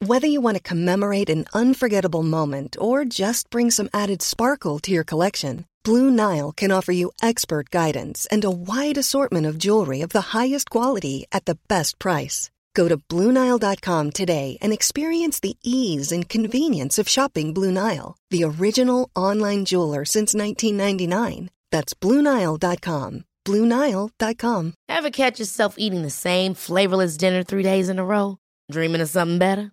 Whether you want to commemorate an unforgettable moment or just bring some added sparkle to your collection, Blue Nile can offer you expert guidance and a wide assortment of jewelry of the highest quality at the best price. Go to BlueNile.com today and experience the ease and convenience of shopping Blue Nile, the original online jeweler since 1999. That's BlueNile.com. BlueNile.com. Ever catch yourself eating the same flavorless dinner three days in a row? Dreaming of something better?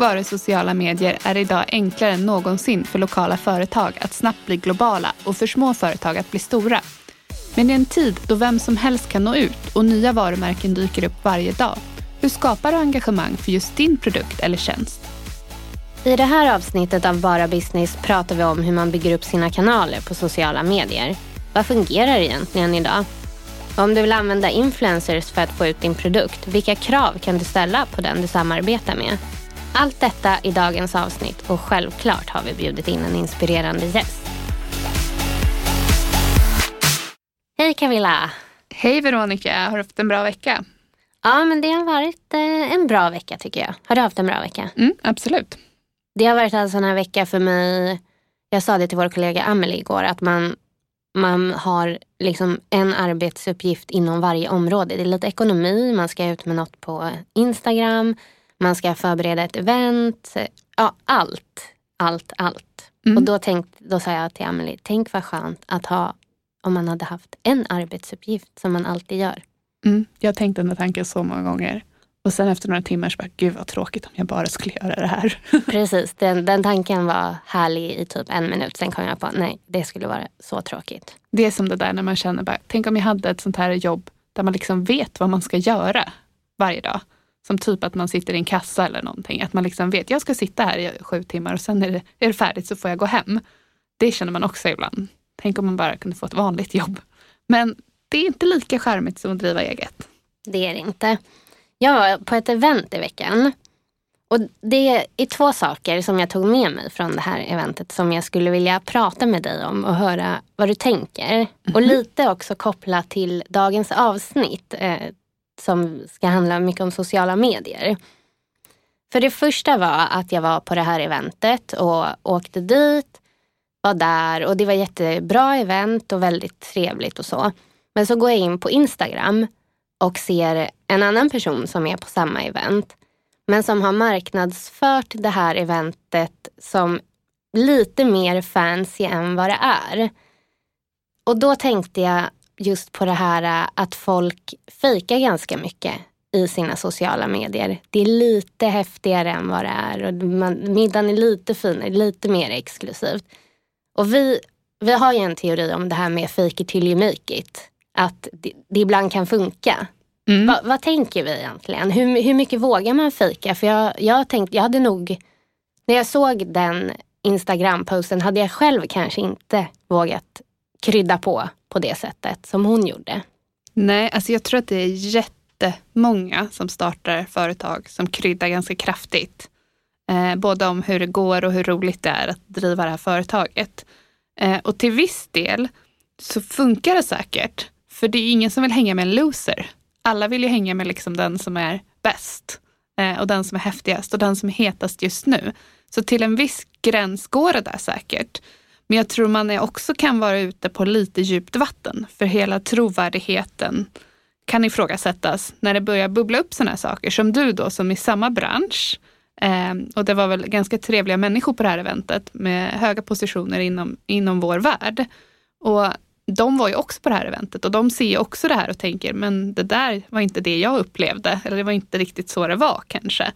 Vare sociala medier är det idag enklare än någonsin för lokala företag att snabbt bli globala och för små företag att bli stora. Men i en tid då vem som helst kan nå ut och nya varumärken dyker upp varje dag, hur skapar du engagemang för just din produkt eller tjänst? I det här avsnittet av Bara Business pratar vi om hur man bygger upp sina kanaler på sociala medier. Vad fungerar egentligen idag? Om du vill använda influencers för att få ut din produkt, vilka krav kan du ställa på den du samarbetar med? Allt detta i dagens avsnitt och självklart har vi bjudit in en inspirerande gäst. Hej Camilla! Hej Veronica, har du haft en bra vecka? Ja, men det har varit eh, en bra vecka tycker jag. Har du haft en bra vecka? Mm, absolut. Det har varit alltså en sån här vecka för mig. Jag sa det till vår kollega Amelie igår att man, man har liksom en arbetsuppgift inom varje område. Det är lite ekonomi, man ska ut med något på Instagram, man ska förbereda ett event. Ja, allt. Allt, allt. Mm. Och då, tänkt, då sa jag till Amelie, tänk vad skönt att ha om man hade haft en arbetsuppgift som man alltid gör. Mm, jag har tänkt den där tanken så många gånger. Och sen efter några timmar så bara, gud vad tråkigt om jag bara skulle göra det här. Precis, den, den tanken var härlig i typ en minut. Sen kom jag på, nej, det skulle vara så tråkigt. Det är som det där när man känner, bara, tänk om jag hade ett sånt här jobb där man liksom vet vad man ska göra varje dag. Som typ att man sitter i en kassa eller någonting. Att man liksom vet, jag ska sitta här i sju timmar och sen är det, är det färdigt så får jag gå hem. Det känner man också ibland. Tänk om man bara kunde få ett vanligt jobb. Men det är inte lika charmigt som att driva eget. Det är det inte. Jag var på ett event i veckan. Och det är två saker som jag tog med mig från det här eventet som jag skulle vilja prata med dig om och höra vad du tänker. Och lite också koppla till dagens avsnitt eh, som ska handla mycket om sociala medier. För det första var att jag var på det här eventet och åkte dit, var där och det var jättebra event och väldigt trevligt och så. Men så går jag in på Instagram och ser en annan person som är på samma event. Men som har marknadsfört det här eventet som lite mer fancy än vad det är. Och då tänkte jag just på det här att folk fejkar ganska mycket i sina sociala medier. Det är lite häftigare än vad det är och man, middagen är lite finare, lite mer exklusivt. Och vi, vi har ju en teori om det här med fake it till you make it. Att det, det ibland kan funka. Mm. Va, vad tänker vi egentligen? Hur, hur mycket vågar man fejka? För jag, jag, tänkte, jag hade nog, när jag såg den Instagram-posten hade jag själv kanske inte vågat krydda på på det sättet som hon gjorde. Nej, alltså jag tror att det är jättemånga som startar företag som kryddar ganska kraftigt. Eh, både om hur det går och hur roligt det är att driva det här företaget. Eh, och till viss del så funkar det säkert. För det är ingen som vill hänga med en loser. Alla vill ju hänga med liksom den som är bäst. Eh, och den som är häftigast och den som är hetast just nu. Så till en viss gräns går det där säkert. Men jag tror man också kan vara ute på lite djupt vatten. För hela trovärdigheten kan ifrågasättas när det börjar bubbla upp sådana här saker. Som du då som i samma bransch. Eh, och det var väl ganska trevliga människor på det här eventet med höga positioner inom, inom vår värld. Och de var ju också på det här eventet och de ser också det här och tänker, men det där var inte det jag upplevde. Eller det var inte riktigt så det var kanske.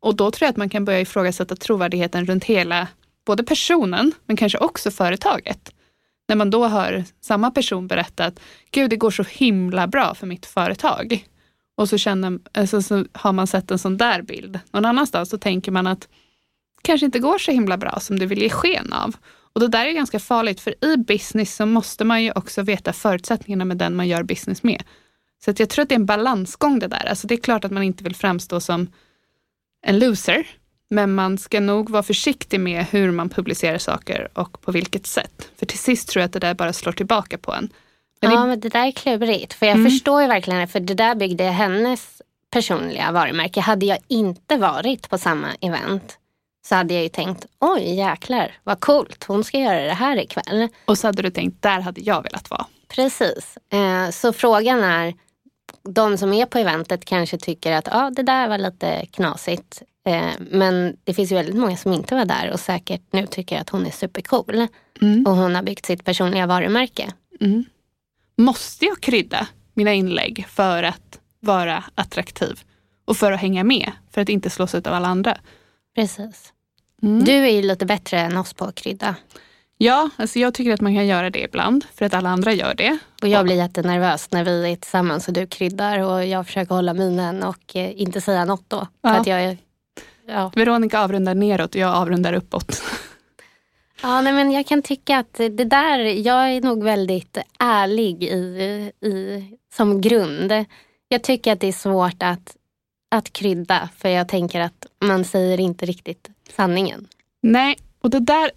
Och då tror jag att man kan börja ifrågasätta trovärdigheten runt hela, både personen, men kanske också företaget. När man då hör samma person berätta att gud, det går så himla bra för mitt företag. Och så, känner, alltså, så har man sett en sån där bild. Någon annanstans så tänker man att kanske inte går så himla bra som du vill ge sken av. Och det där är ganska farligt för i business så måste man ju också veta förutsättningarna med den man gör business med. Så att jag tror att det är en balansgång det där. Alltså det är klart att man inte vill framstå som en loser. Men man ska nog vara försiktig med hur man publicerar saker och på vilket sätt. För till sist tror jag att det där bara slår tillbaka på en. Men ja, i... men det där är klurigt. För jag mm. förstår ju verkligen, för det där byggde hennes personliga varumärke. Hade jag inte varit på samma event så hade jag ju tänkt, oj jäklar vad coolt, hon ska göra det här ikväll. Och så hade du tänkt, där hade jag velat vara. Precis. Eh, så frågan är, de som är på eventet kanske tycker att ah, det där var lite knasigt. Eh, men det finns ju väldigt många som inte var där och säkert nu tycker att hon är supercool. Mm. Och hon har byggt sitt personliga varumärke. Mm. Måste jag krydda mina inlägg för att vara attraktiv? Och för att hänga med? För att inte slås ut av alla andra? Precis. Mm. Du är ju lite bättre än oss på att krydda. Ja, alltså jag tycker att man kan göra det ibland för att alla andra gör det. Och jag blir jättenervös när vi är tillsammans och du kryddar och jag försöker hålla minen och eh, inte säga något då. Ja. För att jag ja. Veronica avrundar neråt och jag avrundar uppåt. Ja, nej, men jag kan tycka att det där, jag är nog väldigt ärlig i, i, som grund. Jag tycker att det är svårt att, att krydda för jag tänker att man säger inte riktigt sanningen. Nej, och det där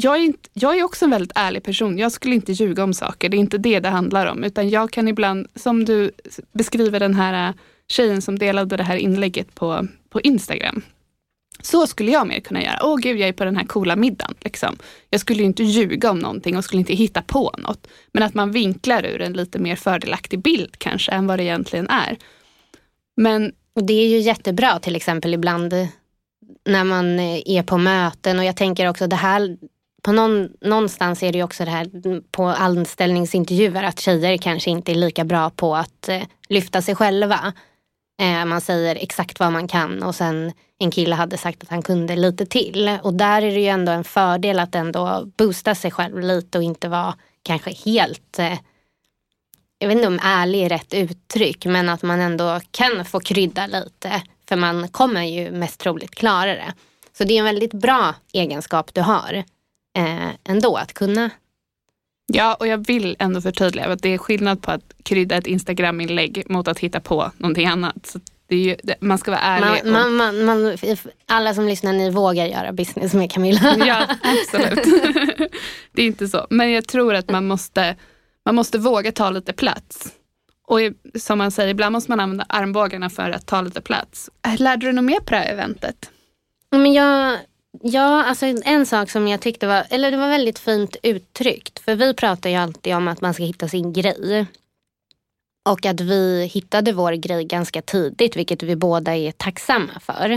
jag är, inte, jag är också en väldigt ärlig person. Jag skulle inte ljuga om saker. Det är inte det det handlar om. Utan jag kan ibland, som du beskriver den här äh, tjejen som delade det här inlägget på, på Instagram. Så skulle jag mer kunna göra. Åh gud, jag är på den här coola middagen. Liksom. Jag skulle inte ljuga om någonting och skulle inte hitta på något. Men att man vinklar ur en lite mer fördelaktig bild kanske än vad det egentligen är. Men och det är ju jättebra till exempel ibland när man är på möten och jag tänker också det här på någon, någonstans är det ju också det här på anställningsintervjuer att tjejer kanske inte är lika bra på att eh, lyfta sig själva. Eh, man säger exakt vad man kan och sen en kille hade sagt att han kunde lite till. Och där är det ju ändå en fördel att ändå boosta sig själv lite och inte vara kanske helt eh, jag vet inte om ärlig är rätt uttryck, men att man ändå kan få krydda lite. För man kommer ju mest troligt klara det. Så det är en väldigt bra egenskap du har eh, ändå att kunna. Ja, och jag vill ändå förtydliga att det är skillnad på att krydda ett Instagram-inlägg mot att hitta på någonting annat. Så det är ju, man ska vara ärlig. Man, man, man, alla som lyssnar, ni vågar göra business med Camilla. Ja, absolut. det är inte så. Men jag tror att man måste, man måste våga ta lite plats. Och som man säger, ibland måste man använda armbågarna för att ta lite plats. Lärde du något mer på det här eventet? Men jag, ja, alltså en sak som jag tyckte var, eller det var väldigt fint uttryckt. För vi pratar ju alltid om att man ska hitta sin grej. Och att vi hittade vår grej ganska tidigt, vilket vi båda är tacksamma för.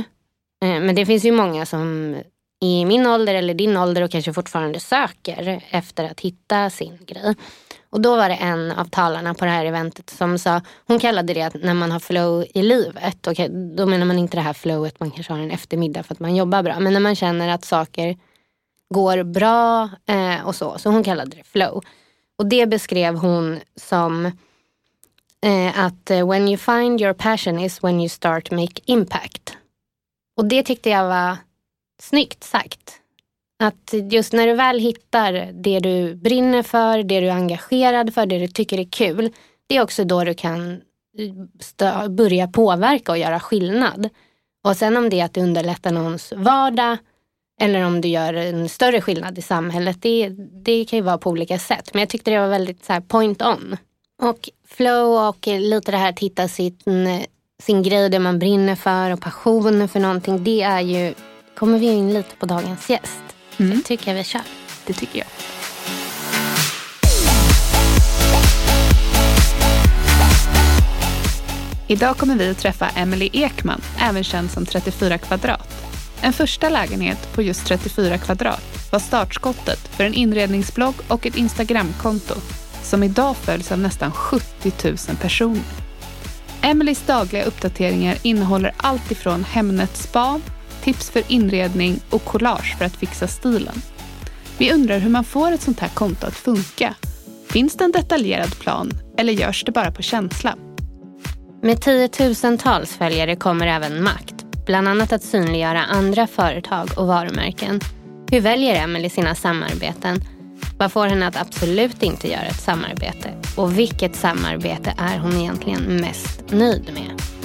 Eh, men det finns ju många som i min ålder eller din ålder och kanske fortfarande söker efter att hitta sin grej. Och då var det en av talarna på det här eventet som sa, hon kallade det att när man har flow i livet. Och då menar man inte det här flowet man kanske har en eftermiddag för att man jobbar bra. Men när man känner att saker går bra eh, och så. Så hon kallade det flow. Och det beskrev hon som eh, att eh, when you find your passion is when you start make impact. Och det tyckte jag var snyggt sagt. Att just när du väl hittar det du brinner för, det du är engagerad för, det du tycker är kul. Det är också då du kan eh, börja påverka och göra skillnad. Och sen om det är att det underlättar någons vardag eller om du gör en större skillnad i samhället, det, det kan ju vara på olika sätt. Men jag tyckte det var väldigt så här, point on. Och flow och lite det här att hitta sin, eh, sin grej, det man brinner för och passionen för någonting. Det är ju, kommer vi in lite på dagens gäst. Mm. Tycker jag vi kör. Det tycker jag. Idag kommer vi att träffa Emily Ekman, även känd som 34 kvadrat. En första lägenhet på just 34 kvadrat var startskottet för en inredningsblogg och ett Instagramkonto som idag följs av nästan 70 000 personer. Emelies dagliga uppdateringar innehåller allt ifrån Hemnet spa, tips för inredning och collage för att fixa stilen. Vi undrar hur man får ett sånt här konto att funka. Finns det en detaljerad plan eller görs det bara på känsla? Med tiotusentals följare kommer även makt. Bland annat att synliggöra andra företag och varumärken. Hur väljer Emelie sina samarbeten? Vad får henne att absolut inte göra ett samarbete? Och vilket samarbete är hon egentligen mest nöjd med?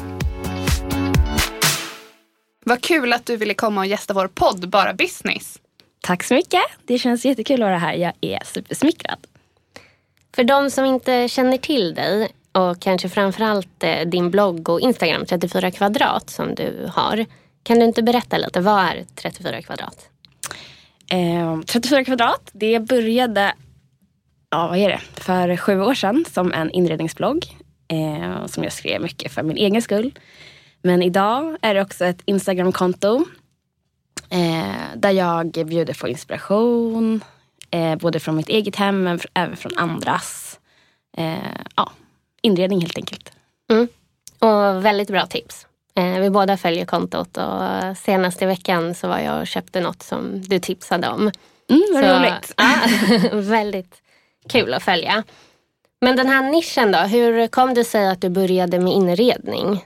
Vad kul att du ville komma och gästa vår podd Bara Business. Tack så mycket. Det känns jättekul att vara här. Jag är supersmickrad. För de som inte känner till dig och kanske framförallt eh, din blogg och Instagram 34 kvadrat som du har. Kan du inte berätta lite, vad är 34 kvadrat? Eh, 34 kvadrat, det började ja, vad är det? för sju år sedan som en inredningsblogg. Eh, som jag skrev mycket för min egen skull. Men idag är det också ett Instagramkonto. Eh, där jag bjuder på inspiration. Eh, både från mitt eget hem men även från andras. Eh, ja, inredning helt enkelt. Mm. Och väldigt bra tips. Eh, vi båda följer kontot och senast i veckan så var jag och köpte något som du tipsade om. Mm, vad Så, roligt. Ja, väldigt kul att följa. Men den här nischen då, hur kom det sig att du började med inredning?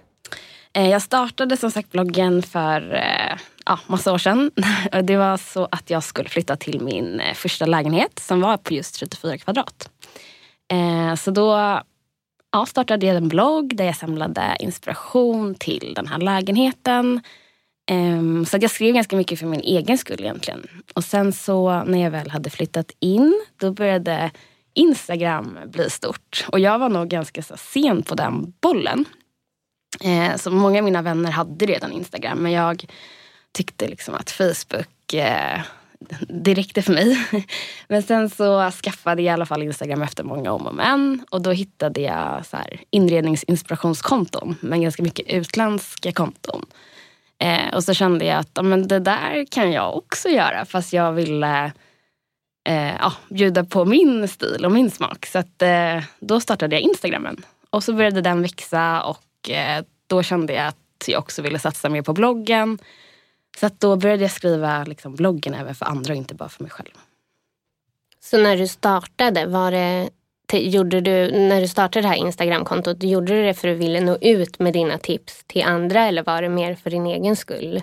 Eh, jag startade som sagt bloggen för eh, ja, massa år sedan. Det var så att jag skulle flytta till min eh, första lägenhet som var på just 34 kvadrat. Så då ja, startade jag en blogg där jag samlade inspiration till den här lägenheten. Ehm, så att jag skrev ganska mycket för min egen skull egentligen. Och sen så när jag väl hade flyttat in då började Instagram bli stort. Och jag var nog ganska så sen på den bollen. Eh, så många av mina vänner hade redan Instagram men jag tyckte liksom att Facebook eh, det räckte för mig. Men sen så skaffade jag i alla fall Instagram efter många om och men. Och då hittade jag så här inredningsinspirationskonton men ganska mycket utländska konton. Eh, och så kände jag att men det där kan jag också göra fast jag ville eh, ja, bjuda på min stil och min smak. Så att, eh, då startade jag Instagrammen. Och så började den växa och då kände jag att jag också ville satsa mer på bloggen. Så då började jag skriva liksom, bloggen även för andra och inte bara för mig själv. Så när du startade, var det, gjorde du, när du startade det här Instagramkontot, gjorde du det för att du ville nå ut med dina tips till andra eller var det mer för din egen skull?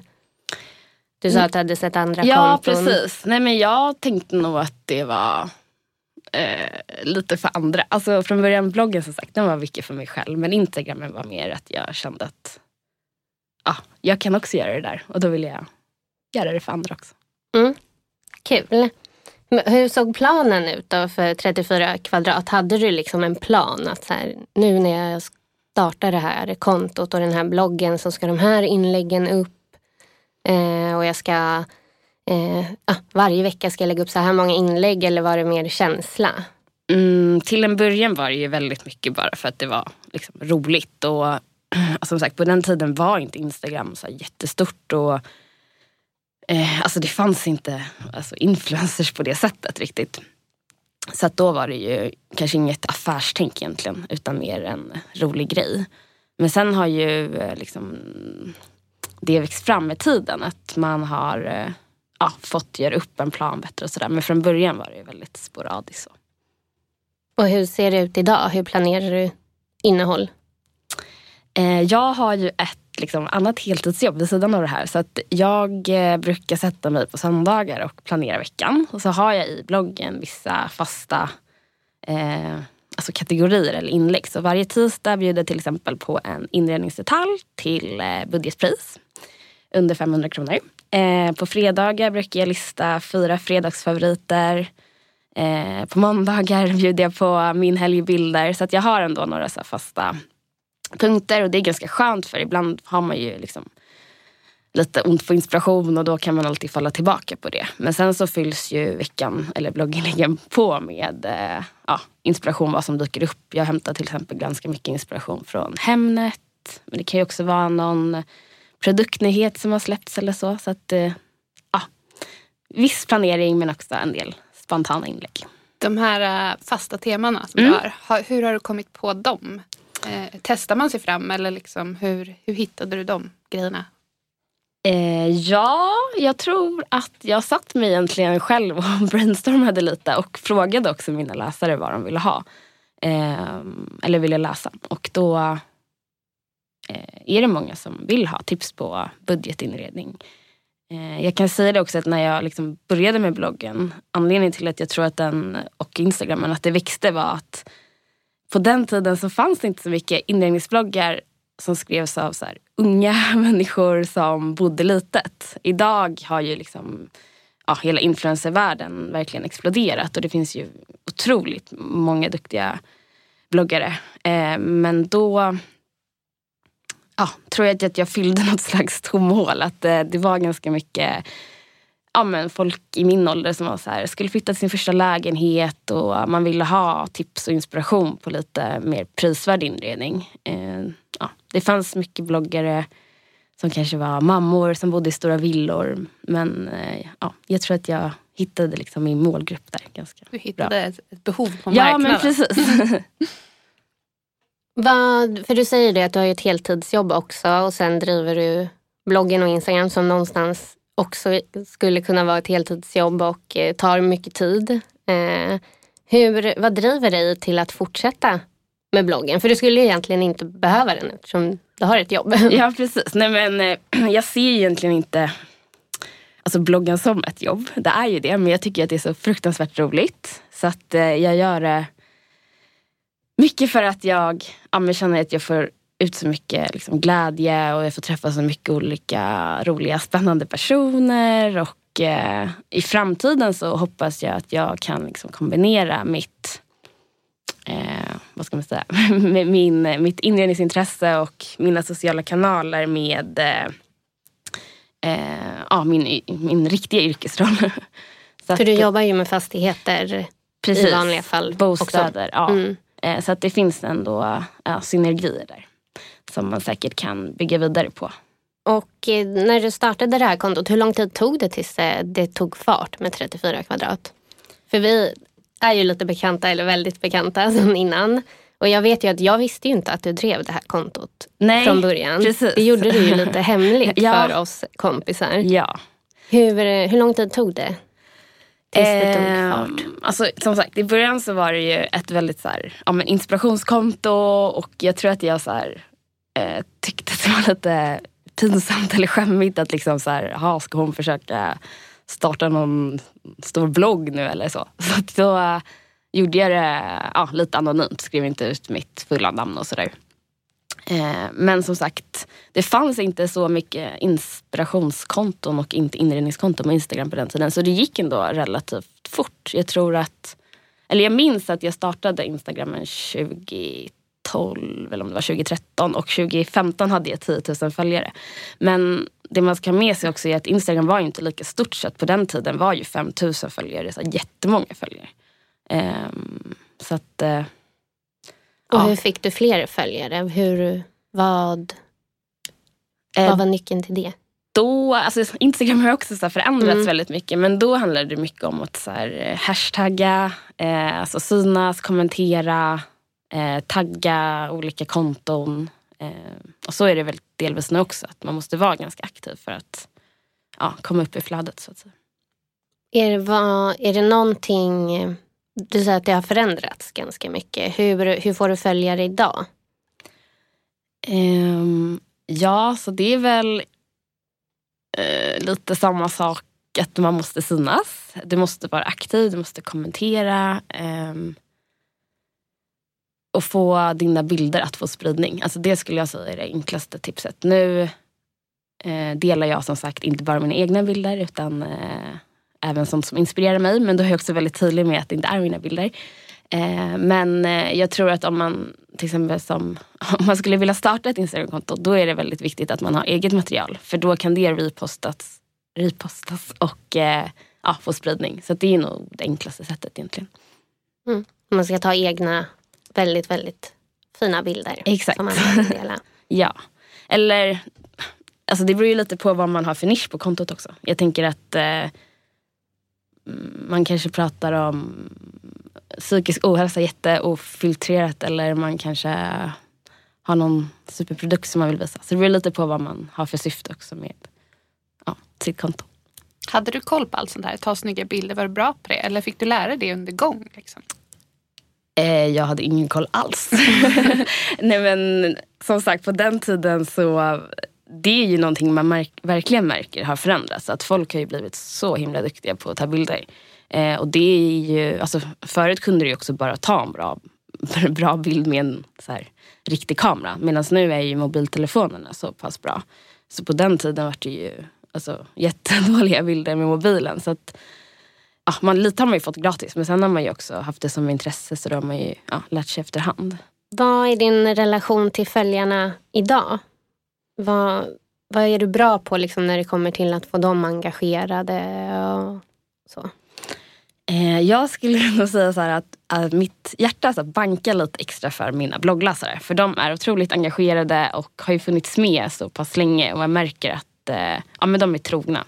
Du sa att du hade sett andra Ja, konton. precis. Nej, men jag tänkte nog att det var eh, lite för andra. Alltså från början bloggen som sagt, den var mycket för mig själv. Men Instagramen var mer att jag kände att ah, jag kan också göra det där. Och då ville jag göra det för andra också. Mm. Kul. Men hur såg planen ut då för 34 kvadrat? Hade du liksom en plan att så här, nu när jag startar det här kontot och den här bloggen så ska de här inläggen upp eh, och jag ska eh, ah, varje vecka ska jag lägga upp så här många inlägg eller var det mer känsla? Mm, till en början var det ju väldigt mycket bara för att det var liksom roligt. Och och alltså, som sagt, på den tiden var inte Instagram så här jättestort. Och, eh, alltså det fanns inte alltså, influencers på det sättet riktigt. Så att då var det ju kanske inget affärstänk egentligen utan mer en rolig grej. Men sen har ju eh, liksom, det växt fram med tiden. Att man har eh, ja, fått göra upp en plan bättre och sådär. Men från början var det väldigt sporadiskt. Så. Och hur ser det ut idag? Hur planerar du innehåll? Eh, jag har ju ett liksom, annat heltidsjobb vid sidan av det här. Så att jag eh, brukar sätta mig på söndagar och planera veckan. Och så har jag i bloggen vissa fasta eh, alltså kategorier eller inlägg. Så varje tisdag bjuder till exempel på en inredningsdetalj till eh, budgetpris. Under 500 kronor. Eh, på fredagar brukar jag lista fyra fredagsfavoriter. Eh, på måndagar bjuder jag på min helgbilder. Så att jag har ändå några så fasta punkter. Och det är ganska skönt för ibland har man ju liksom lite ont på inspiration och då kan man alltid falla tillbaka på det. Men sen så fylls ju veckan, eller blogginläggen på med eh, ja, inspiration vad som dyker upp. Jag hämtar till exempel ganska mycket inspiration från Hemnet. Men det kan ju också vara någon produktnyhet som har släppts eller så. Så att, eh, ja, viss planering men också en del spontana inlägg. De här uh, fasta temana som Mm. du har, hur har du kommit på dem? Eh, testar man sig fram eller liksom, hur, hur hittade du de grejerna? Eh, ja, jag tror att jag satt mig egentligen själv och brainstormade lite och frågade också mina läsare vad de ville ha. Eh, eller ville läsa. Och då eh, Eh, är det många som vill ha tips på budgetinredning. Eh, jag kan säga det också att när jag liksom började med bloggen, anledningen till att jag tror att den och Instagramen att det växte var att på den tiden så fanns det inte så mycket inredningsbloggar som skrevs av så här, unga människor som bodde litet. Idag har ju liksom ja, hela influencervärlden verkligen exploderat och det finns ju otroligt många duktiga bloggare. Eh, men då ja, tror jag att jag fyllde något slags tomhål. Att eh, det var ganska mycket ja, men folk i min ålder som var så här, skulle flytta till sin första lägenhet och man ville ha tips och inspiration på lite mer prisvärd inredning. Eh, ja, det fanns mycket bloggare som kanske var mammor som bodde i stora villor. Men eh, ja, jag tror att jag hittade liksom min målgrupp där ganska Du hittade ett, ett behov på Ja marknaden. men precis. Vad, för du säger det att du har ju ett heltidsjobb också och sen driver du bloggen och Instagram som någonstans också skulle kunna vara ett heltidsjobb och eh, tar mycket tid. Eh, hur, vad driver dig till att fortsätta med bloggen? För du skulle ju egentligen inte behöva den eftersom du har ett jobb. Ja precis. Nej, men, eh, jag ser ju egentligen inte alltså, bloggen som ett jobb. Det är ju det men jag tycker att det är så fruktansvärt roligt. Så att eh, jag gör det mycket för att jag ja, känner att jag får ut så mycket liksom, glädje och jag får träffa så mycket olika roliga spännande personer. Och eh, i framtiden så hoppas jag att jag kan liksom, kombinera mitt eh, vad ska man säga, min, mitt inredningsintresse och mina sociala kanaler med eh, eh, ja, min, min riktiga yrkesroll. Så För du jobbar ju med fastigheter i vanliga fall. Bostäder, ja. Mm. Eh, Så att det finns ändå ja, synergier där. Som man säkert kan bygga vidare på. Och eh, när du startade det här kontot, hur lång tid tog det tills eh, det tog fart med 34 kvadrat? För vi är ju lite bekanta, eller väldigt bekanta sedan innan. Och jag vet ju att jag visste ju inte att du drev det här kontot Nej, från början. precis. Det gjorde du ju lite hemligt Ja. för oss kompisar. Ja. Hur, hur lång tid tog det? Tills det tog Ehm, fart? alltså, som sagt, i början så var det ju ett väldigt så här, ja, men inspirationskonto och jag tror att jag så här, eh, tyckte att det var lite pinsamt eller skämmigt att liksom så här, aha, ska hon försöka starta någon stor blogg nu eller så. Så då eh, gjorde jag det ja, lite anonymt, skrev inte ut mitt fulla namn och sådär. Eh, men som sagt, det fanns inte så mycket inspirationskonton och inte inredningskonton på Instagram på den tiden. Så det gick ändå relativt fort. Jag tror att, eller jag minns att jag startade Instagramen 2012 eller om det var 2013 och 2015 hade jag 10 000 följare. Men det man ska ha med sig också är att Instagram var ju inte lika stort så att på den tiden var ju 5 000 följare, så jättemånga följare. Ehm, så att eh, och ja. hur fick du fler följare? Hur, vad, Eh, vad var nyckeln till det? då, alltså Instagram har också så förändrats Mm. väldigt mycket men då handlade det mycket om att så här, eh, hashtagga, eh, alltså synas, kommentera, eh, tagga olika konton. Eh, och så är det väl delvis nu också, att man måste vara ganska aktiv för att ja, komma upp i flödet. Så att säga. Är det, vad, är det någonting, du säger att det har förändrats ganska mycket. Hur, hur får du följare idag? Um, ja, så det är väl uh, lite samma sak att man måste synas. Du måste vara aktiv, du måste kommentera. Um, och få dina bilder att få spridning. Alltså det skulle jag säga är det enklaste tipset. Nu eh, delar jag som sagt inte bara mina egna bilder utan eh, även sånt som inspirerar mig. Men då är jag också väldigt tydlig med att det inte är mina bilder. Eh, men eh, jag tror att om man till exempel som, om man skulle vilja starta ett Instagramkonto då är det väldigt viktigt att man har eget material. För då kan det repostas, repostas och eh, ja, få spridning. Så det är nog det enklaste sättet egentligen. Mm. Man ska ta egna väldigt, väldigt fina bilder. Exakt. Som man kan dela. ja. Eller, alltså det beror ju lite på vad man har för nisch på kontot också. Jag tänker att eh, man kanske pratar om psykisk ohälsa jätteofiltrerat eller man kanske har någon superprodukt som man vill visa. Så det beror lite på vad man har för syfte också med ja, sitt konto. Hade du koll på allt sånt här? Ta snygga bilder, var du bra på det? Eller fick du lära dig det under gång? Liksom? Eh, jag hade ingen koll alls. Nej men som sagt på den tiden så det är ju någonting man märk verkligen märker har förändrats. Att folk har ju blivit så himla duktiga på att ta bilder. Eh, och det är ju, alltså, förut kunde du ju också bara ta en bra, bra bild med en så här, riktig kamera. Medan nu är ju mobiltelefonerna så pass bra. Så på den tiden var det ju alltså, jättedåliga bilder med mobilen. Så att, ja, man, lite har man ju fått gratis men sen har man ju också haft det som intresse så då har man ju ja, lärt sig efterhand. Vad är din relation till följarna idag? Vad, vad är du bra på liksom, när det kommer till att få dem engagerade? Och så? Eh, jag skulle nog säga så att, att mitt hjärta så bankar lite extra för mina bloggläsare. För de är otroligt engagerade och har ju funnits med så pass länge och jag märker att eh, ja, men de är trogna.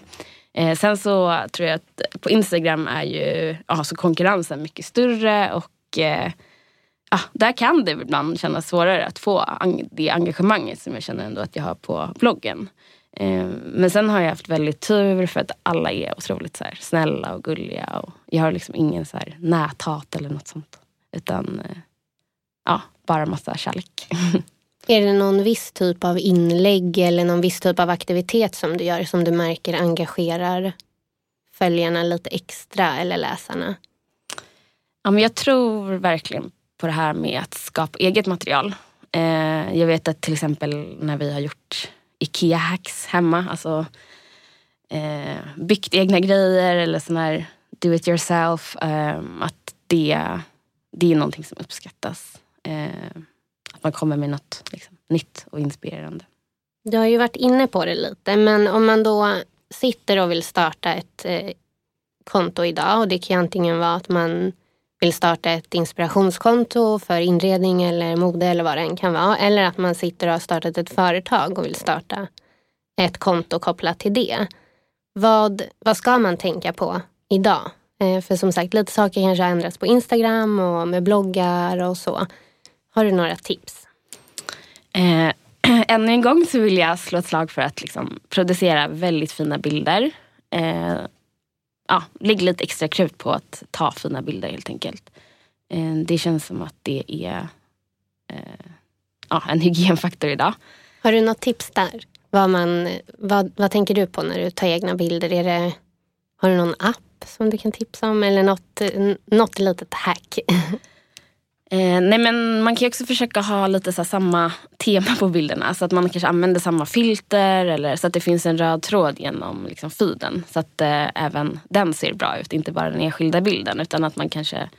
Eh, sen så tror jag att på Instagram är ju ja, så konkurrensen mycket större och eh, ja, där kan det ibland kännas svårare att få det engagemanget som jag känner ändå att jag har på bloggen. Eh, men sen har jag haft väldigt tur för att alla är otroligt så snälla och gulliga. Och jag har liksom ingen så här, näthat eller något sånt. Utan eh, ja, bara massa kärlek. Är det någon viss typ av inlägg eller någon viss typ av aktivitet som du gör som du märker engagerar följarna lite extra eller läsarna? Ja, men jag tror verkligen på det här med att skapa eget material. Eh, jag vet att till exempel när vi har gjort Ikea-hacks hemma, alltså eh, byggt egna grejer eller sån här do it yourself. Eh, att det, det är någonting som uppskattas. Eh, att man kommer med något liksom, nytt och inspirerande. Du har ju varit inne på det lite, men om man då sitter och vill starta ett eh, konto idag och det kan antingen vara att man vill starta ett inspirationskonto för inredning eller mode eller vad det än kan vara. Eller att man sitter och har startat ett företag och vill starta ett konto kopplat till det. Vad, vad ska man tänka på idag? Eh, för som sagt, lite saker kanske har ändrats på Instagram och med bloggar och så. Har du några tips? Eh, ännu en gång så vill jag slå ett slag för att liksom producera väldigt fina bilder. Eh, ja, lägg lite extra krut på att ta fina bilder helt enkelt. Eh, det känns som att det är eh, ja, en hygienfaktor idag. Har du något tips där? Vad, man, vad, vad tänker du på när du tar egna bilder? Är det, har du någon app som du kan tipsa om eller något, något litet hack? Eh, nej men man kan ju också försöka ha lite så samma tema på bilderna. Så att man kanske använder samma filter eller så att det finns en röd tråd genom liksom, feeden. Så att eh, även den ser bra ut, inte bara den enskilda bilden. Utan att man kanske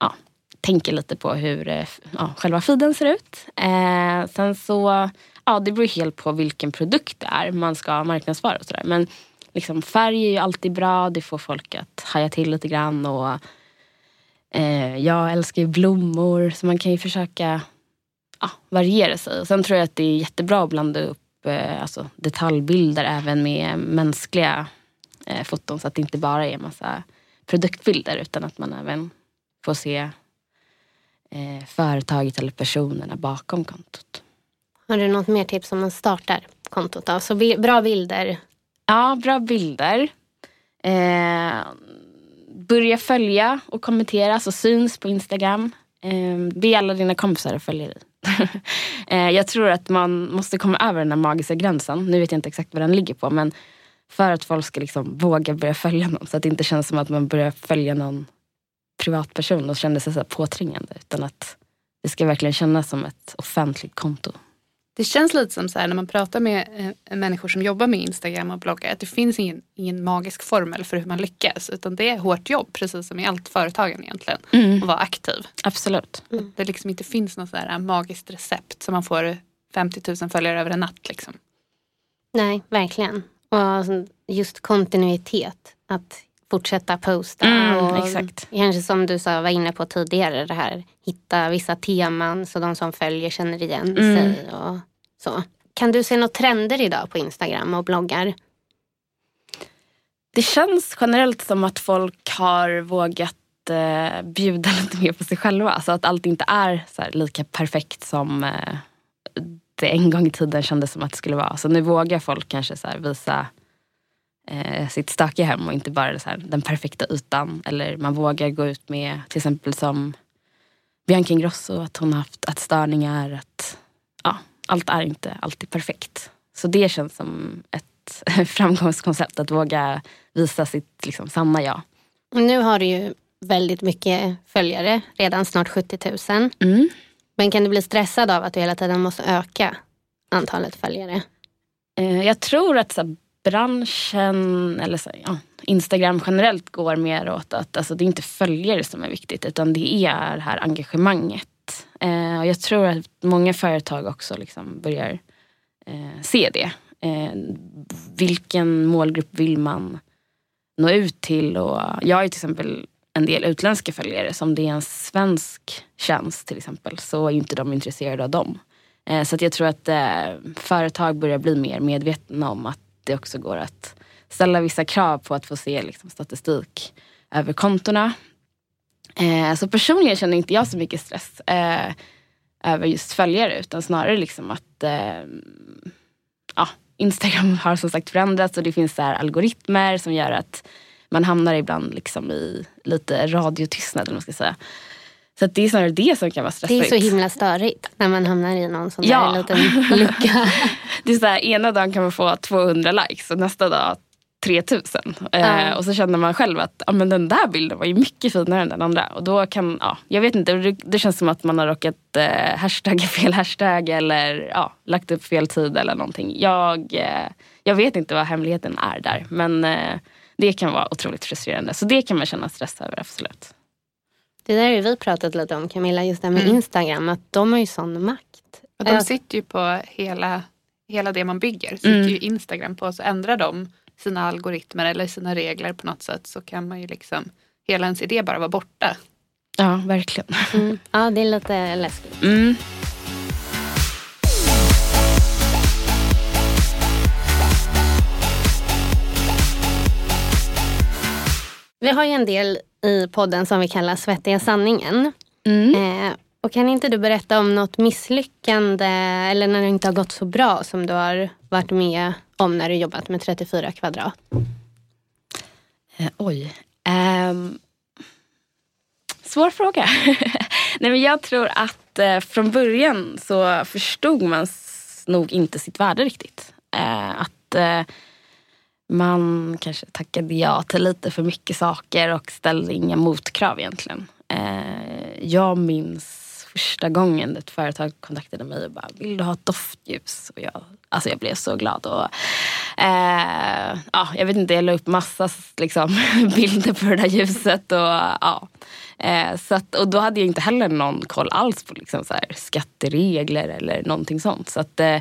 ja, tänker lite på hur eh, ja, själva feeden ser ut. Eh, sen så, ja det beror helt på vilken produkt det är man ska marknadsföra och sådär. Men liksom, färg är ju alltid bra, det får folk att haja till lite grann. Och jag älskar ju blommor så man kan ju försöka ja, variera sig. Och sen tror jag att det är jättebra att blanda upp eh, alltså, detaljbilder även med mänskliga eh, foton så att det inte bara är massa produktbilder utan att man även får se eh, företaget eller personerna bakom kontot. Har du något mer tips om man startar kontot? Då? Så bra bilder? Ja, bra bilder. Eh, börja följa och kommentera, så syns på Instagram. Eh, be alla dina kompisar att följa dig. eh, jag tror att man måste komma över den här magiska gränsen. Nu vet jag inte exakt vad den ligger på men för att folk ska liksom våga börja följa någon. Så att det inte känns som att man börjar följa någon privatperson och känner sig så påträngande. Utan att det ska verkligen kännas som ett offentligt konto. Det känns lite som så här när man pratar med eh, människor som jobbar med Instagram och bloggar att det finns ingen, ingen magisk formel för hur man lyckas utan det är hårt jobb precis som i allt företagande egentligen. Mm. Att vara aktiv. Absolut. Det liksom inte finns något så här magiskt recept som man får 50 000 följare över en natt. Liksom. Nej, verkligen. Och just kontinuitet. Att fortsätta posta. Mm, och exakt. Kanske som du sa, var inne på tidigare, det här hitta vissa teman så de som följer känner igen Mm. sig. Och så. Kan du se några trender idag på Instagram och bloggar? Det känns generellt som att folk har vågat eh, bjuda lite mer på sig själva. Så att allt inte är lika perfekt som eh, det en gång i tiden kändes som att det skulle vara. Så nu vågar folk kanske så visa eh, sitt stökiga hem och inte bara så här, den perfekta ytan. Eller man vågar gå ut med till exempel som Bianca Ingrosso, att hon har haft att störningar. Att, ja, allt är inte alltid perfekt. Så det känns som ett framgångskoncept att våga visa sitt liksom, sanna jag. Nu har du ju väldigt mycket följare, redan snart 70 000. Mm. Men kan du bli stressad av att du hela tiden måste öka antalet följare? Eh, Jag tror att branschen, eller så, ja, Instagram generellt går mer åt att alltså, det är inte följare som är viktigt utan det är det här engagemanget. Eh, och jag tror att många företag också liksom börjar eh, se det. Eh, vilken målgrupp vill man nå ut till? Och jag har till exempel en del utländska följare. Som det är en svensk tjänst till exempel så är ju inte de intresserade av dem. Eh, Så att jag tror att eh, företag börjar bli mer medvetna om att det också går att ställa vissa krav på att få se liksom, statistik över kontona. Eh, så personligen känner inte jag så mycket stress eh, över just följare utan snarare liksom att eh, ja, Instagram har som sagt förändrats och det finns så här algoritmer som gör att man hamnar ibland liksom i lite radiotystnad eller vad man ska säga. Så det är snarare det som kan vara Det är stressigt. så himla störigt när man hamnar i någon sån Ja. där liten lucka. Det är så här, ena dagen kan man få 200 likes och nästa dag 3000. Ja. Eh, och så känner man själv att ja, men den där bilden var ju mycket finare än den andra. Och då kan, ja, jag vet inte, det, det känns som att man har råkat eh, hashtagga fel hashtag eller ja, lagt upp fel tid eller någonting. Jag, eh, jag vet inte vad hemligheten är där. Men eh, det kan vara otroligt frustrerande. Så det kan man känna stress över, absolut. Det där har vi pratat lite om Camilla, just det här med Mm. Instagram. Att de har ju sån makt. Och de sitter ju på hela, hela det man bygger. Sitter Mm. ju Instagram på så ändrar de sina algoritmer eller sina regler på något sätt så kan man ju liksom hela ens idé bara vara borta. Ja, verkligen. Mm. Ja, det är lite läskigt. Vi har ju en del i podden som vi kallar Svettiga sanningen. Mm. Eh, och kan inte du berätta om något misslyckande eller när det inte har gått så bra som du har varit med om när du jobbat med 34 kvadrat? Eh, oj. Ehm, svår fråga. Nej, men jag tror att eh, från början så förstod man nog inte sitt värde riktigt. Eh, att eh, man kanske tackade ja till lite för mycket saker och ställde inga motkrav egentligen. Eh, jag minns första gången ett företag kontaktade mig och bara, vill du ha ett doftljus? Och jag, alltså jag blev så glad. Och, eh, ja, jag vet inte, jag la upp massa liksom, bilder på det där ljuset. Och, ja. eh, så att, och då hade jag inte heller någon koll alls på liksom, så här, skatteregler eller någonting sånt. Så att, eh,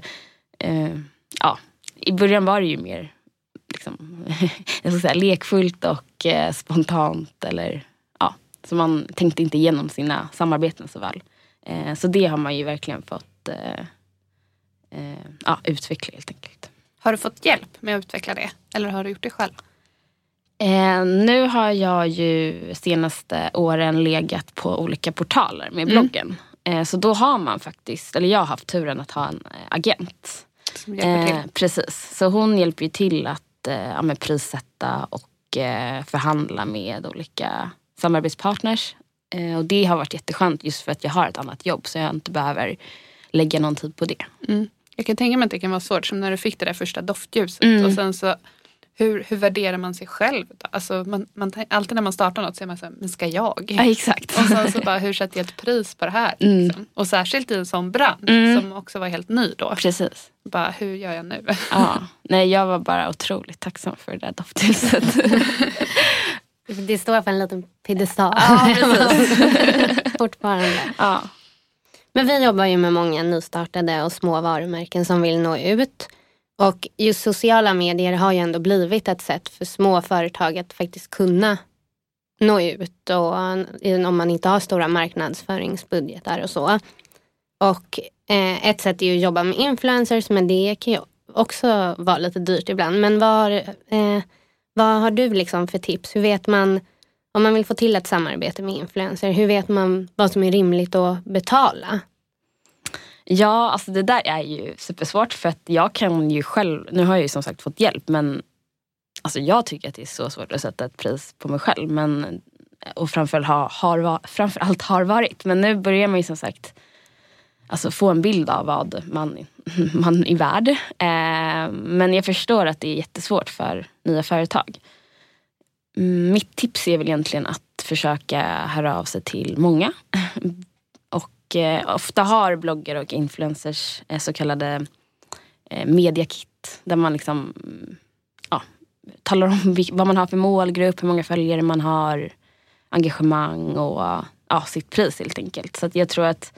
eh, ja, i början var det ju mer liksom, jag ska säga, lekfullt och eh, spontant. Eller, ja, så man tänkte inte igenom sina samarbeten så väl. Eh, så det har man ju verkligen fått eh, eh, ja, utveckla helt enkelt. Har du fått hjälp med att utveckla det? Eller har du gjort det själv? Eh, nu har jag ju senaste åren legat på olika portaler med bloggen. Eh, så då har man faktiskt, eller jag har haft turen att ha en agent. Som hjälper till? Eh, precis, så hon hjälper ju till att eh, ja, men prissätta och eh, förhandla med olika samarbetspartners. Eh, och det har varit jätteskönt just för att jag har ett annat jobb så jag inte behöver lägga någon tid på det. Mm. Jag kan tänka mig att det kan vara svårt som när du fick det där första doftljuset Mm. och sen så hur, hur värderar man sig själv? Då? Alltså man, man, alltid när man startar något så är man så här, men ska jag? Ja, exakt. Och sen så bara, hur sätter jag ett pris på det här? Mm. Liksom? Och särskilt i en sån bransch Mm. som också var helt ny då. Precis. Bara, hur gör jag nu? Ja. Nej, jag var bara otroligt tacksam för det där dofthuset. Det står på en liten piedestal. Ja, precis. Fortfarande. ja. Men vi jobbar ju med många nystartade och små varumärken som vill nå ut. Och just sociala medier har ju ändå blivit ett sätt för små företag att faktiskt kunna nå ut. Och eh, om man inte har stora marknadsföringsbudgetar och så. Och eh, ett sätt är ju att jobba med influencers men det kan ju också vara lite dyrt ibland. Men vad, har, eh, vad har du liksom för tips? Hur vet man om man vill få till ett samarbete med influencer, hur vet man vad som är rimligt att betala? Ja, alltså det där är ju supersvårt för att jag kan ju själv, nu har jag ju som sagt fått hjälp men alltså jag tycker att det är så svårt att sätta ett pris på mig själv. Men, och framförallt har, har, framförallt har varit. Men nu börjar man ju som sagt alltså få en bild av vad man, man är värd. Eh, men jag förstår att det är jättesvårt för nya företag. Mm, mitt tips är väl egentligen att försöka höra av sig till många. Och eh, ofta har bloggare och influencers eh, så kallade eh, mediakit. Där man liksom mm, ja, talar om vad man har för målgrupp, hur många följare man har, engagemang och ja, sitt pris helt enkelt. Så att jag tror att